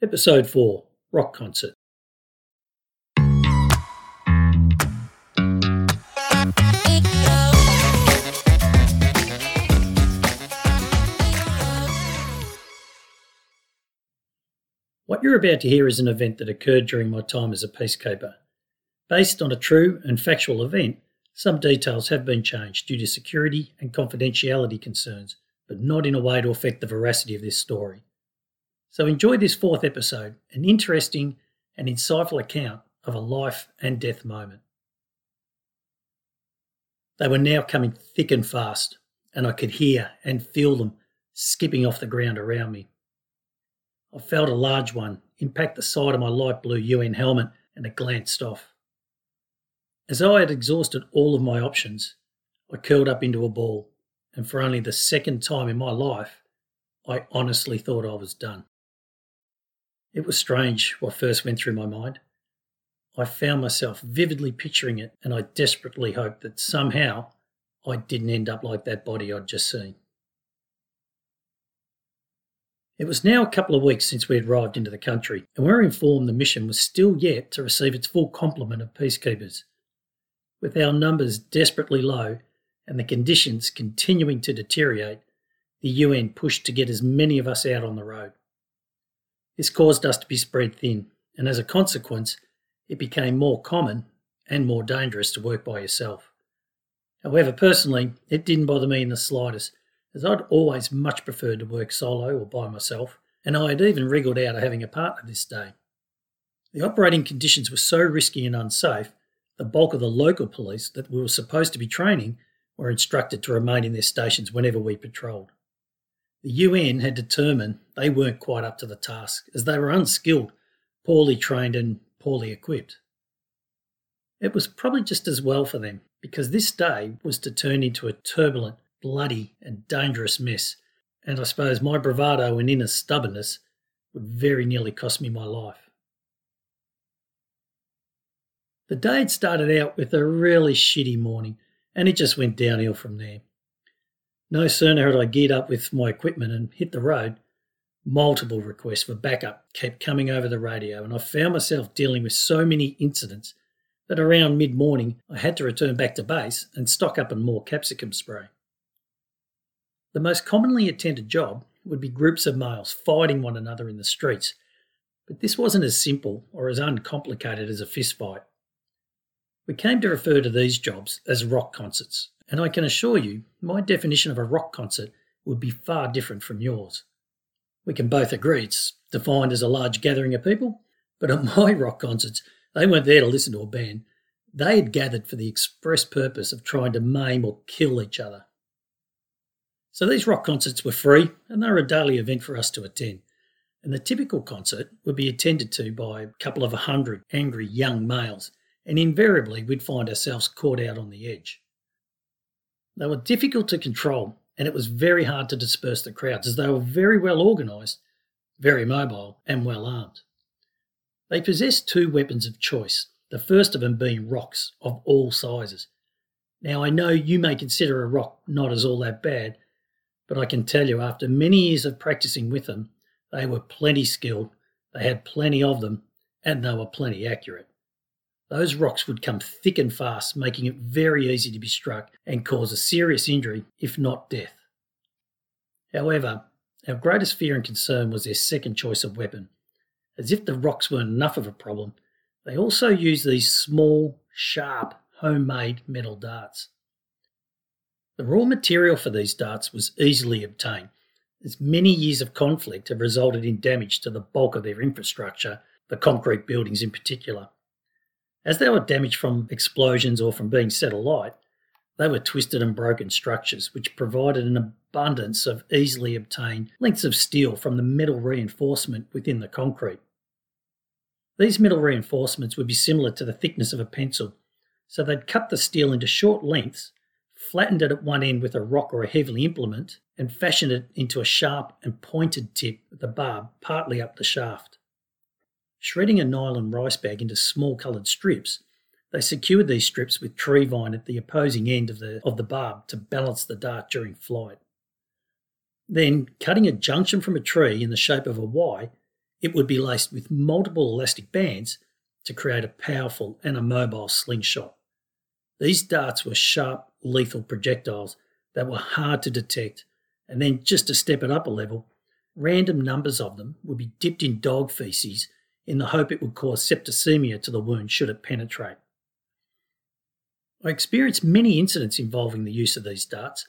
Episode 4 Rock Concert. What you're about to hear is an event that occurred during my time as a peacekeeper. Based on a true and factual event, some details have been changed due to security and confidentiality concerns, but not in a way to affect the veracity of this story. So enjoy this fourth episode, an interesting and insightful account of a life and death moment. They were now coming thick and fast, and I could hear and feel them skipping off the ground around me. I felt a large one impact the side of my light blue UN helmet and it glanced off. As I had exhausted all of my options, I curled up into a ball, and for only the second time in my life, I honestly thought I was done. It was strange what first went through my mind. I found myself vividly picturing it, and I desperately hoped that somehow I didn't end up like that body I'd just seen. It was now a couple of weeks since we had arrived into the country, and we were informed the mission was still yet to receive its full complement of peacekeepers. With our numbers desperately low and the conditions continuing to deteriorate, the UN pushed to get as many of us out on the road. This caused us to be spread thin, and as a consequence, it became more common and more dangerous to work by yourself. However, personally, it didn't bother me in the slightest, as I'd always much preferred to work solo or by myself, and I had even wriggled out of having a partner this day. The operating conditions were so risky and unsafe the bulk of the local police that we were supposed to be training were instructed to remain in their stations whenever we patrolled. The UN had determined they weren't quite up to the task, as they were unskilled, poorly trained, and poorly equipped. It was probably just as well for them, because this day was to turn into a turbulent, bloody, and dangerous mess, and I suppose my bravado and inner stubbornness would very nearly cost me my life. The day had started out with a really shitty morning, and it just went downhill from there. No sooner had I geared up with my equipment and hit the road, multiple requests for backup kept coming over the radio, and I found myself dealing with so many incidents that around mid morning I had to return back to base and stock up on more capsicum spray. The most commonly attended job would be groups of males fighting one another in the streets, but this wasn't as simple or as uncomplicated as a fistfight. We came to refer to these jobs as rock concerts, and I can assure you my definition of a rock concert would be far different from yours. We can both agree it's defined as a large gathering of people, but at my rock concerts, they weren't there to listen to a band. They had gathered for the express purpose of trying to maim or kill each other. So these rock concerts were free and they were a daily event for us to attend. And the typical concert would be attended to by a couple of a hundred angry young males and invariably we'd find ourselves caught out on the edge. They were difficult to control, and it was very hard to disperse the crowds as they were very well organised, very mobile, and well armed. They possessed two weapons of choice, the first of them being rocks of all sizes. Now, I know you may consider a rock not as all that bad, but I can tell you after many years of practicing with them, they were plenty skilled, they had plenty of them, and they were plenty accurate those rocks would come thick and fast, making it very easy to be struck and cause a serious injury, if not death. However, our greatest fear and concern was their second choice of weapon. As if the rocks weren't enough of a problem, they also used these small, sharp, homemade metal darts. The raw material for these darts was easily obtained, as many years of conflict have resulted in damage to the bulk of their infrastructure, the concrete buildings in particular. As they were damaged from explosions or from being set alight, they were twisted and broken structures, which provided an abundance of easily obtained lengths of steel from the metal reinforcement within the concrete. These metal reinforcements would be similar to the thickness of a pencil, so they'd cut the steel into short lengths, flattened it at one end with a rock or a heavy implement, and fashioned it into a sharp and pointed tip with a barb partly up the shaft. Shredding a nylon rice bag into small coloured strips, they secured these strips with tree vine at the opposing end of the, of the barb to balance the dart during flight. Then, cutting a junction from a tree in the shape of a Y, It would be laced with multiple elastic bands to create a powerful and a mobile slingshot. These darts were sharp, lethal projectiles that were hard to detect, and then just to step it up a level, random numbers of them would be dipped in dog feces in the hope it would cause septicemia to the wound should it penetrate. I experienced many incidents involving the use of these darts,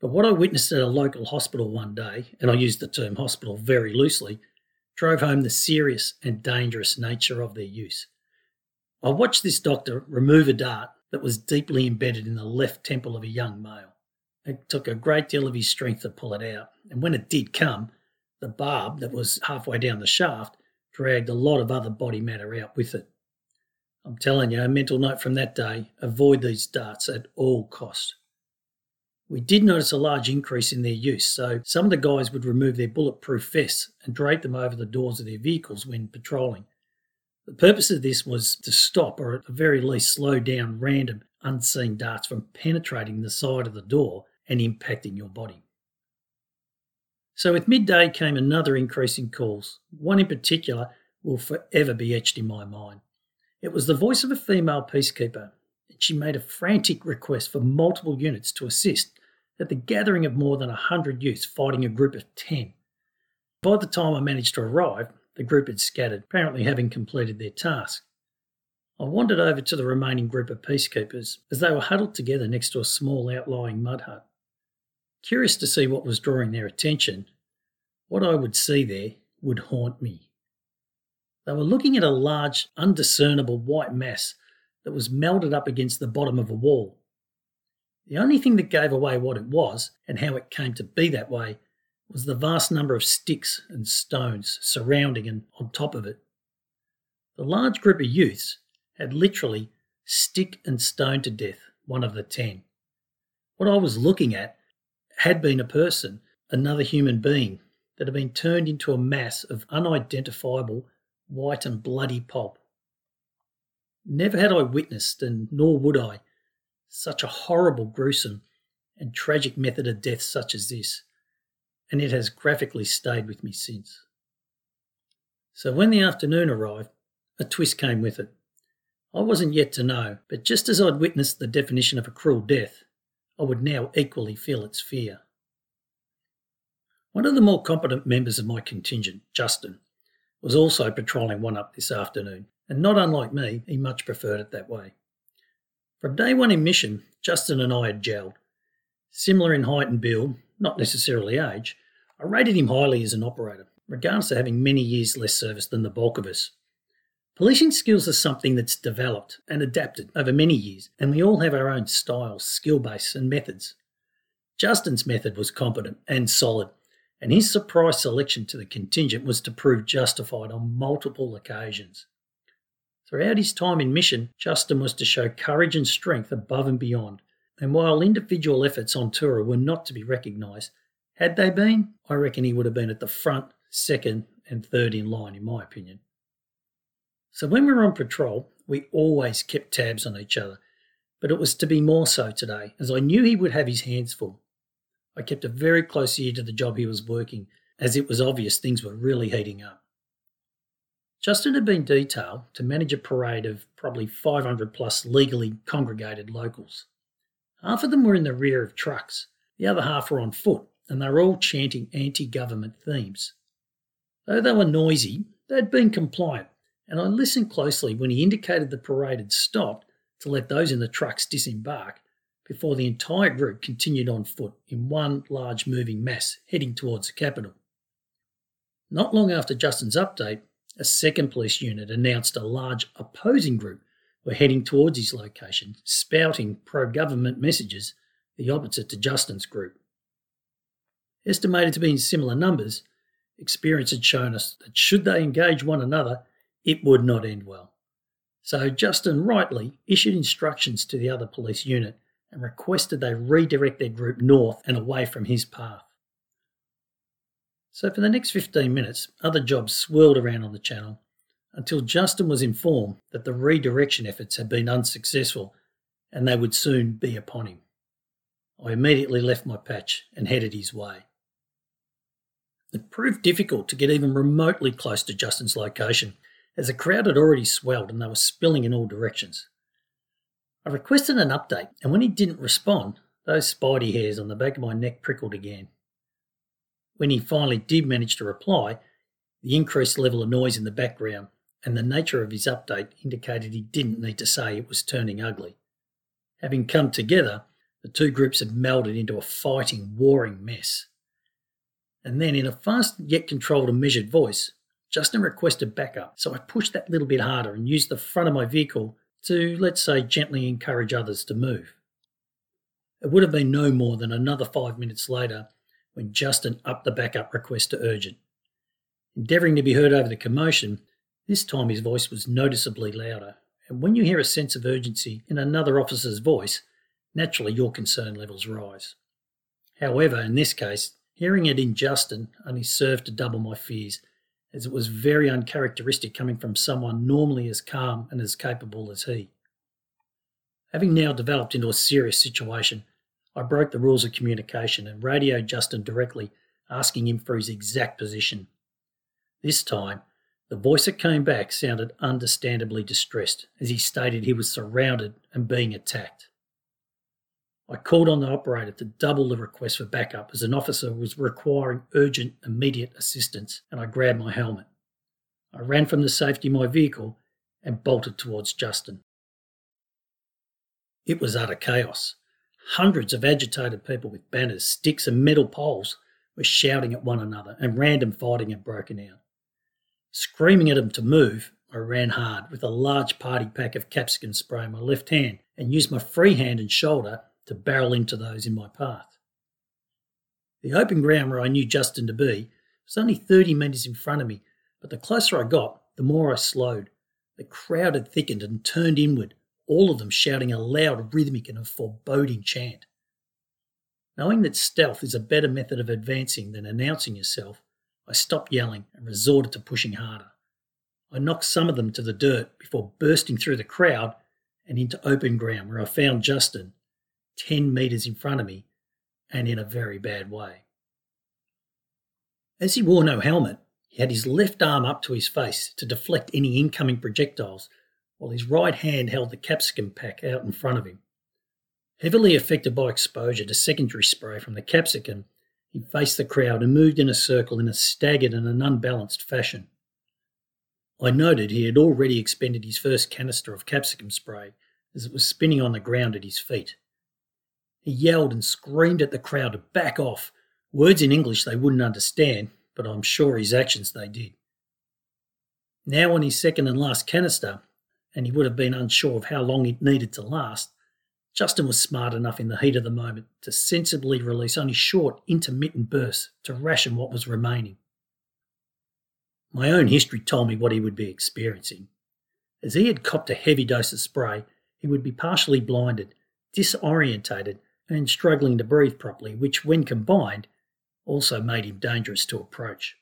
but what I witnessed at a local hospital one day, and I use the term hospital very loosely, drove home the serious and dangerous nature of their use. I watched this doctor remove a dart that was deeply embedded in the left temple of a young male. It took a great deal of his strength to pull it out, and when it did come, the barb that was halfway down the shaft dragged a lot of other body matter out with it. I'm telling you, a mental note from that day avoid these darts at all costs. We did notice a large increase in their use, so some of the guys would remove their bulletproof vests and drape them over the doors of their vehicles when patrolling. The purpose of this was to stop, or at the very least slow down, random, unseen darts from penetrating the side of the door and impacting your body. So, with midday came another increase in calls. One in particular will forever be etched in my mind. It was the voice of a female peacekeeper, and she made a frantic request for multiple units to assist at the gathering of more than a hundred youths fighting a group of ten. By the time I managed to arrive, the group had scattered, apparently having completed their task. I wandered over to the remaining group of peacekeepers as they were huddled together next to a small outlying mud hut. Curious to see what was drawing their attention, what I would see there would haunt me. They were looking at a large, undiscernible white mass that was melted up against the bottom of a wall. The only thing that gave away what it was and how it came to be that way was the vast number of sticks and stones surrounding and on top of it. The large group of youths had literally stick and stone to death one of the ten. What I was looking at had been a person, another human being, that had been turned into a mass of unidentifiable white and bloody pulp. Never had I witnessed, and nor would I, such a horrible, gruesome, and tragic method of death such as this and it has graphically stayed with me since. So when the afternoon arrived, a twist came with it. I wasn't yet to know, but just as I'd witnessed the definition of a cruel death, I would now equally feel its fear. One of the more competent members of my contingent, Justin, was also patrolling one up this afternoon, and not unlike me, he much preferred it that way. From day one in mission, Justin and I had gelled. Similar in height and build, not necessarily age, I rated him highly as an operator, regardless of having many years less service than the bulk of us. Policing skills are something that's developed and adapted over many years, and we all have our own styles, skill base, and methods. Justin's method was competent and solid, and his surprise selection to the contingent was to prove justified on multiple occasions. Throughout his time in mission, Justin was to show courage and strength above and beyond, and while individual efforts on tour were not to be recognised, had they been, I reckon he would have been at the front, second, and third in line, in my opinion. So when we were on patrol, we always kept tabs on each other, but it was to be more so today, as I knew he would have his hands full. I kept a very close ear to the job he was working, as it was obvious things were really heating up. Justin had been detailed to manage a parade of probably 500 plus legally congregated locals. Half of them were in the rear of trucks, the other half were on foot, and they were all chanting anti government themes. Though they were noisy, they had been compliant, and I listened closely when he indicated the parade had stopped to let those in the trucks disembark before the entire group continued on foot in one large moving mass heading towards the capital. Not long after Justin's update, a second police unit announced a large opposing group were heading towards his location, spouting pro government messages, the opposite to Justin's group. Estimated to be in similar numbers, experience had shown us that should they engage one another, it would not end well. So Justin rightly issued instructions to the other police unit and requested they redirect their group north and away from his path. So for the next 15 minutes, other jobs swirled around on the channel until Justin was informed that the redirection efforts had been unsuccessful and they would soon be upon him. I immediately left my patch and headed his way. It proved difficult to get even remotely close to Justin's location, as the crowd had already swelled and they were spilling in all directions. I requested an update, and when he didn't respond, those spidey hairs on the back of my neck prickled again. When he finally did manage to reply, the increased level of noise in the background and the nature of his update indicated he didn't need to say it was turning ugly. Having come together, the two groups had melded into a fighting, warring mess. And then, in a fast yet controlled and measured voice, Justin requested backup, so I pushed that little bit harder and used the front of my vehicle to, let's say, gently encourage others to move. It would have been no more than another five minutes later when Justin upped the backup request to urgent. Endeavouring to be heard over the commotion, this time his voice was noticeably louder, and when you hear a sense of urgency in another officer's voice, naturally your concern levels rise. However, in this case, hearing it in Justin only served to double my fears, as it was very uncharacteristic coming from someone normally as calm and as capable as he. Having now developed into a serious situation, I broke the rules of communication and radioed Justin directly, asking him for his exact position. This time, the voice that came back sounded understandably distressed as he stated he was surrounded and being attacked. I called on the operator to double the request for backup as an officer was requiring urgent, immediate assistance, and I grabbed my helmet. I ran from the safety of my vehicle and bolted towards Justin. It was utter chaos. Hundreds of agitated people with banners, sticks, and metal poles were shouting at one another, and random fighting had broken out. Screaming at them to move, I ran hard with a large party pack of capsicum spray in my left hand and used my free hand and shoulder to barrel into those in my path. The open ground where I knew Justin to be was only 30 metres in front of me, but the closer I got, the more I slowed. The crowd had thickened and turned inward, all of them shouting a loud, rhythmic, and a foreboding chant. Knowing that stealth is a better method of advancing than announcing yourself, I stopped yelling and resorted to pushing harder. I knocked some of them to the dirt before bursting through the crowd and into open ground where I found Justin, 10 metres in front of me, and in a very bad way. As he wore no helmet, he had his left arm up to his face to deflect any incoming projectiles, while his right hand held the capsicum pack out in front of him. Heavily affected by exposure to secondary spray from the capsicum, he faced the crowd and moved in a circle in a staggered and an unbalanced fashion. I noted he had already expended his first canister of capsicum spray as it was spinning on the ground at his feet. He yelled and screamed at the crowd to back off, words in English they wouldn't understand, but I'm sure his actions they did. Now on his second and last canister, and he would have been unsure of how long it needed to last, Justin was smart enough in the heat of the moment to sensibly release only short, intermittent bursts to ration what was remaining. My own history told me what he would be experiencing. As he had copped a heavy dose of spray, he would be partially blinded, disorientated, and struggling to breathe properly, which, when combined, also made him dangerous to approach.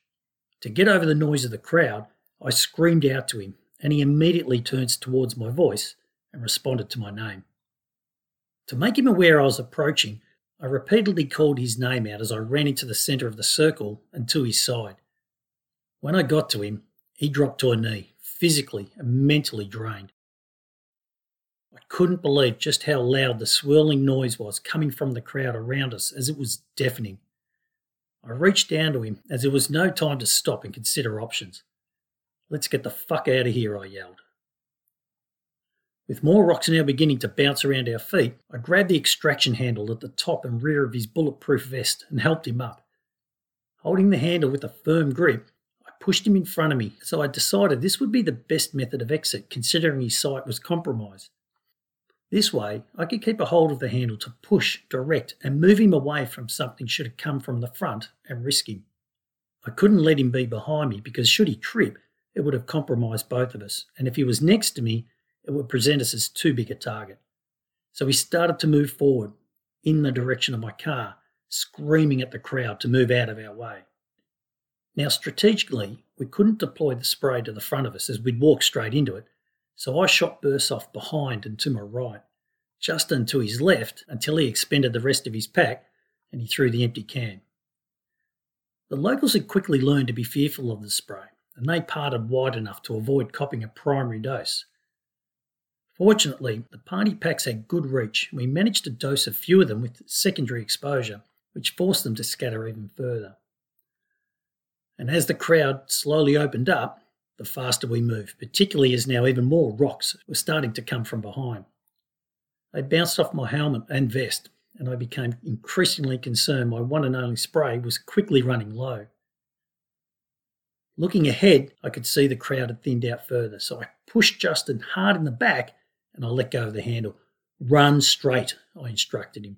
To get over the noise of the crowd, I screamed out to him, and he immediately turns towards my voice and responded to my name. To make him aware I was approaching, I repeatedly called his name out as I ran into the centre of the circle and to his side. When I got to him, he dropped to a knee, physically and mentally drained. Couldn't believe just how loud the swirling noise was coming from the crowd around us as it was deafening. I reached down to him as there was no time to stop and consider options. Let's get the fuck out of here, I yelled. With more rocks now beginning to bounce around our feet, I grabbed the extraction handle at the top and rear of his bulletproof vest and helped him up. Holding the handle with a firm grip, I pushed him in front of me so I decided this would be the best method of exit considering his sight was compromised. This way, I could keep a hold of the handle to push, direct, and move him away from something should it come from the front and risk him. I couldn't let him be behind me because should he trip, it would have compromised both of us, and if he was next to me, it would present us as too big a target. So we started to move forward in the direction of my car, screaming at the crowd to move out of our way. Now, strategically, we couldn't deploy the spray to the front of us as we'd walk straight into it, so I shot bursts off behind and to my right, Justin to his left until he expended the rest of his pack and he threw the empty can. The locals had quickly learned to be fearful of the spray, and they parted wide enough to avoid copping a primary dose. Fortunately, the party packs had good reach, and we managed to dose a few of them with secondary exposure, which forced them to scatter even further. And as the crowd slowly opened up, the faster we moved, particularly as now even more rocks were starting to come from behind. They bounced off my helmet and vest, and I became increasingly concerned my one and only spray was quickly running low. Looking ahead, I could see the crowd had thinned out further, so I pushed Justin hard in the back and I let go of the handle. Run straight, I instructed him.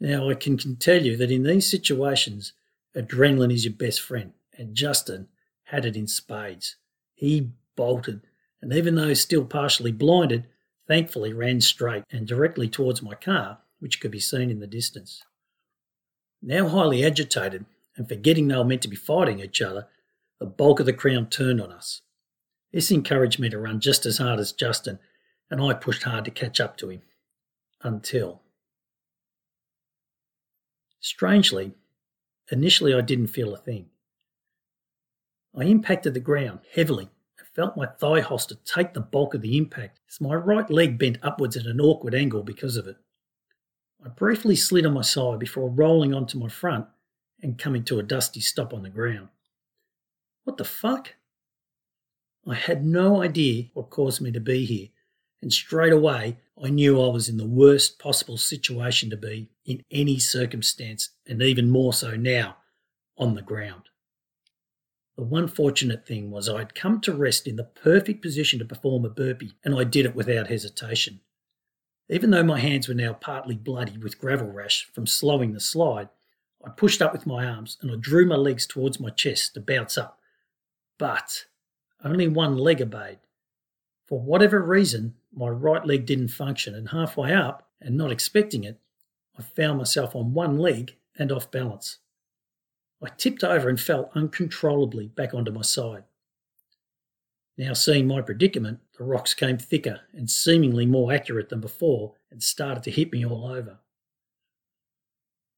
Now, I can, can tell you that in these situations, adrenaline is your best friend, and Justin had it in spades. He bolted, and even though still partially blinded, thankfully ran straight and directly towards my car, which could be seen in the distance. Now highly agitated, and forgetting they were meant to be fighting each other, the bulk of the crowd turned on us. This encouraged me to run just as hard as Justin, and I pushed hard to catch up to him. Until. Strangely, initially I didn't feel a thing. I impacted the ground heavily and felt my thigh holster take the bulk of the impact as my right leg bent upwards at an awkward angle because of it. I briefly slid on my side before rolling onto my front and coming to a dusty stop on the ground. What the fuck? I had no idea what caused me to be here, and straight away I knew I was in the worst possible situation to be in any circumstance, and even more so now on the ground. The one fortunate thing was I'd come to rest in the perfect position to perform a burpee, and I did it without hesitation. Even though my hands were now partly bloody with gravel rash from slowing the slide, I pushed up with my arms and I drew my legs towards my chest to bounce up. But only one leg obeyed. For whatever reason, my right leg didn't function, and halfway up, and not expecting it, I found myself on one leg and off balance. I tipped over and fell uncontrollably back onto my side. Now, seeing my predicament, the rocks came thicker and seemingly more accurate than before and started to hit me all over.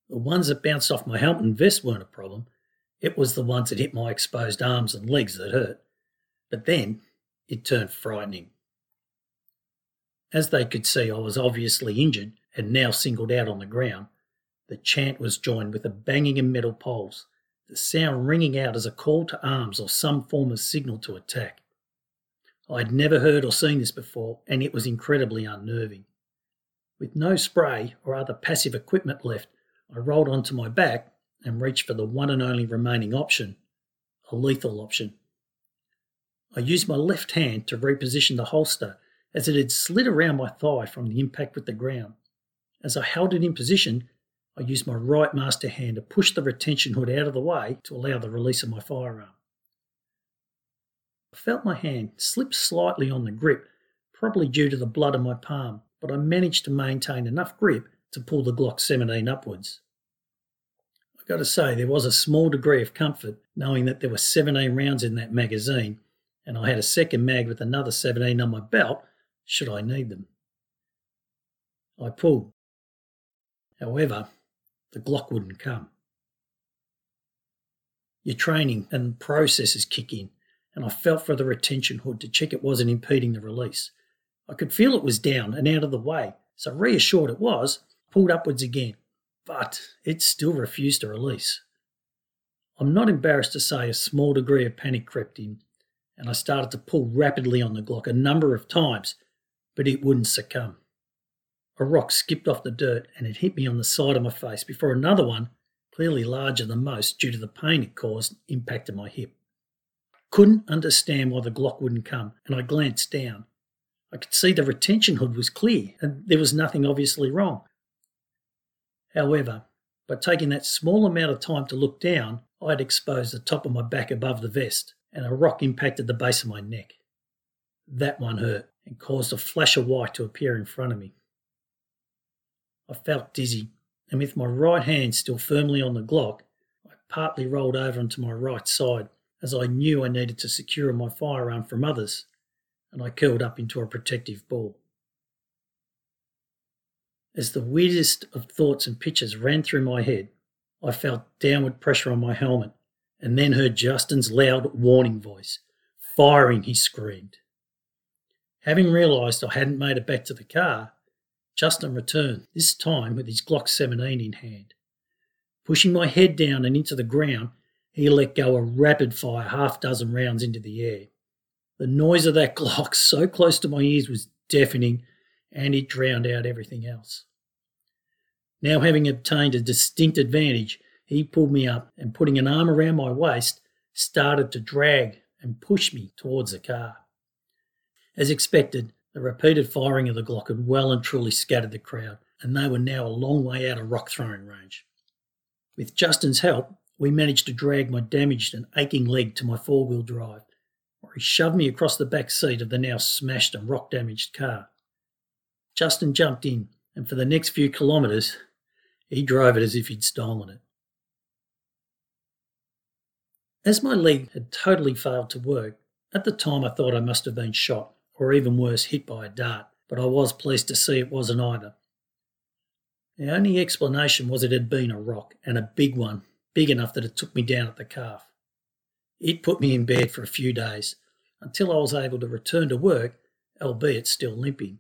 The ones that bounced off my helmet and vest weren't a problem, it was the ones that hit my exposed arms and legs that hurt. But then it turned frightening. As they could see, I was obviously injured and now singled out on the ground. The chant was joined with a banging of metal poles the sound ringing out as a call to arms or some form of signal to attack. I had never heard or seen this before, and it was incredibly unnerving. With no spray or other passive equipment left, I rolled onto my back and reached for the one and only remaining option a lethal option. I used my left hand to reposition the holster as it had slid around my thigh from the impact with the ground. As I held it in position, I used my right master hand to push the retention hood out of the way to allow the release of my firearm. I felt my hand slip slightly on the grip, probably due to the blood on my palm, but I managed to maintain enough grip to pull the Glock 17 upwards. I got to say, there was a small degree of comfort knowing that there were 17 rounds in that magazine, and I had a second mag with another 17 on my belt should I need them. I pulled. However, the Glock wouldn't come. Your training and processes kick in, and I felt for the retention hood to check it wasn't impeding the release. I could feel it was down and out of the way, so reassured it was, pulled upwards again, but it still refused to release. I'm not embarrassed to say a small degree of panic crept in, and I started to pull rapidly on the Glock a number of times, but it wouldn't succumb. A rock skipped off the dirt and it hit me on the side of my face before another one, clearly larger than most due to the pain it caused, impacted my hip. Couldn't understand why the Glock wouldn't come, and I glanced down. I could see the retention hood was clear and there was nothing obviously wrong. However, by taking that small amount of time to look down, I had exposed the top of my back above the vest, and a rock impacted the base of my neck. That one hurt and caused a flash of white to appear in front of me. I felt dizzy, and with my right hand still firmly on the Glock, I partly rolled over onto my right side as I knew I needed to secure my firearm from others, and I curled up into a protective ball. As the weirdest of thoughts and pictures ran through my head, I felt downward pressure on my helmet and then heard Justin's loud warning voice. Firing, he screamed. Having realised I hadn't made it back to the car, Justin returned, this time with his Glock 17 in hand. Pushing my head down and into the ground, he let go a rapid fire half dozen rounds into the air. The noise of that Glock so close to my ears was deafening and it drowned out everything else. Now, having obtained a distinct advantage, he pulled me up and, putting an arm around my waist, started to drag and push me towards the car. As expected, the repeated firing of the Glock had well and truly scattered the crowd, and they were now a long way out of rock throwing range. With Justin's help, we managed to drag my damaged and aching leg to my four wheel drive, where he shoved me across the back seat of the now smashed and rock damaged car. Justin jumped in, and for the next few kilometres, he drove it as if he'd stolen it. As my leg had totally failed to work, at the time I thought I must have been shot, or even worse, hit by a dart, but I was pleased to see it wasn't either. The only explanation was it had been a rock, and a big one, big enough that it took me down at the calf. It put me in bed for a few days, until I was able to return to work, albeit still limping.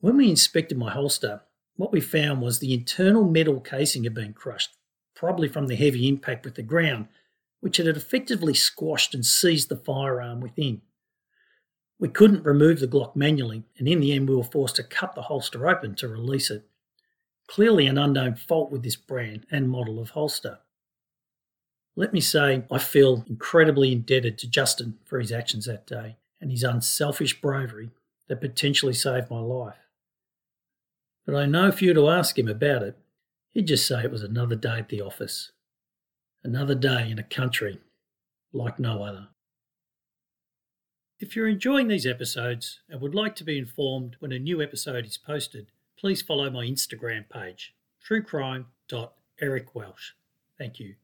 When we inspected my holster, what we found was the internal metal casing had been crushed, probably from the heavy impact with the ground, which had effectively squashed and seized the firearm within. We couldn't remove the Glock manually, and in the end, we were forced to cut the holster open to release it. Clearly, an unknown fault with this brand and model of holster. Let me say, I feel incredibly indebted to Justin for his actions that day and his unselfish bravery that potentially saved my life. But I know if you were to ask him about it, he'd just say it was another day at the office. Another day in a country like no other. If you're enjoying these episodes and would like to be informed when a new episode is posted, please follow my Instagram page, truecrime.ericwelsh. Thank you.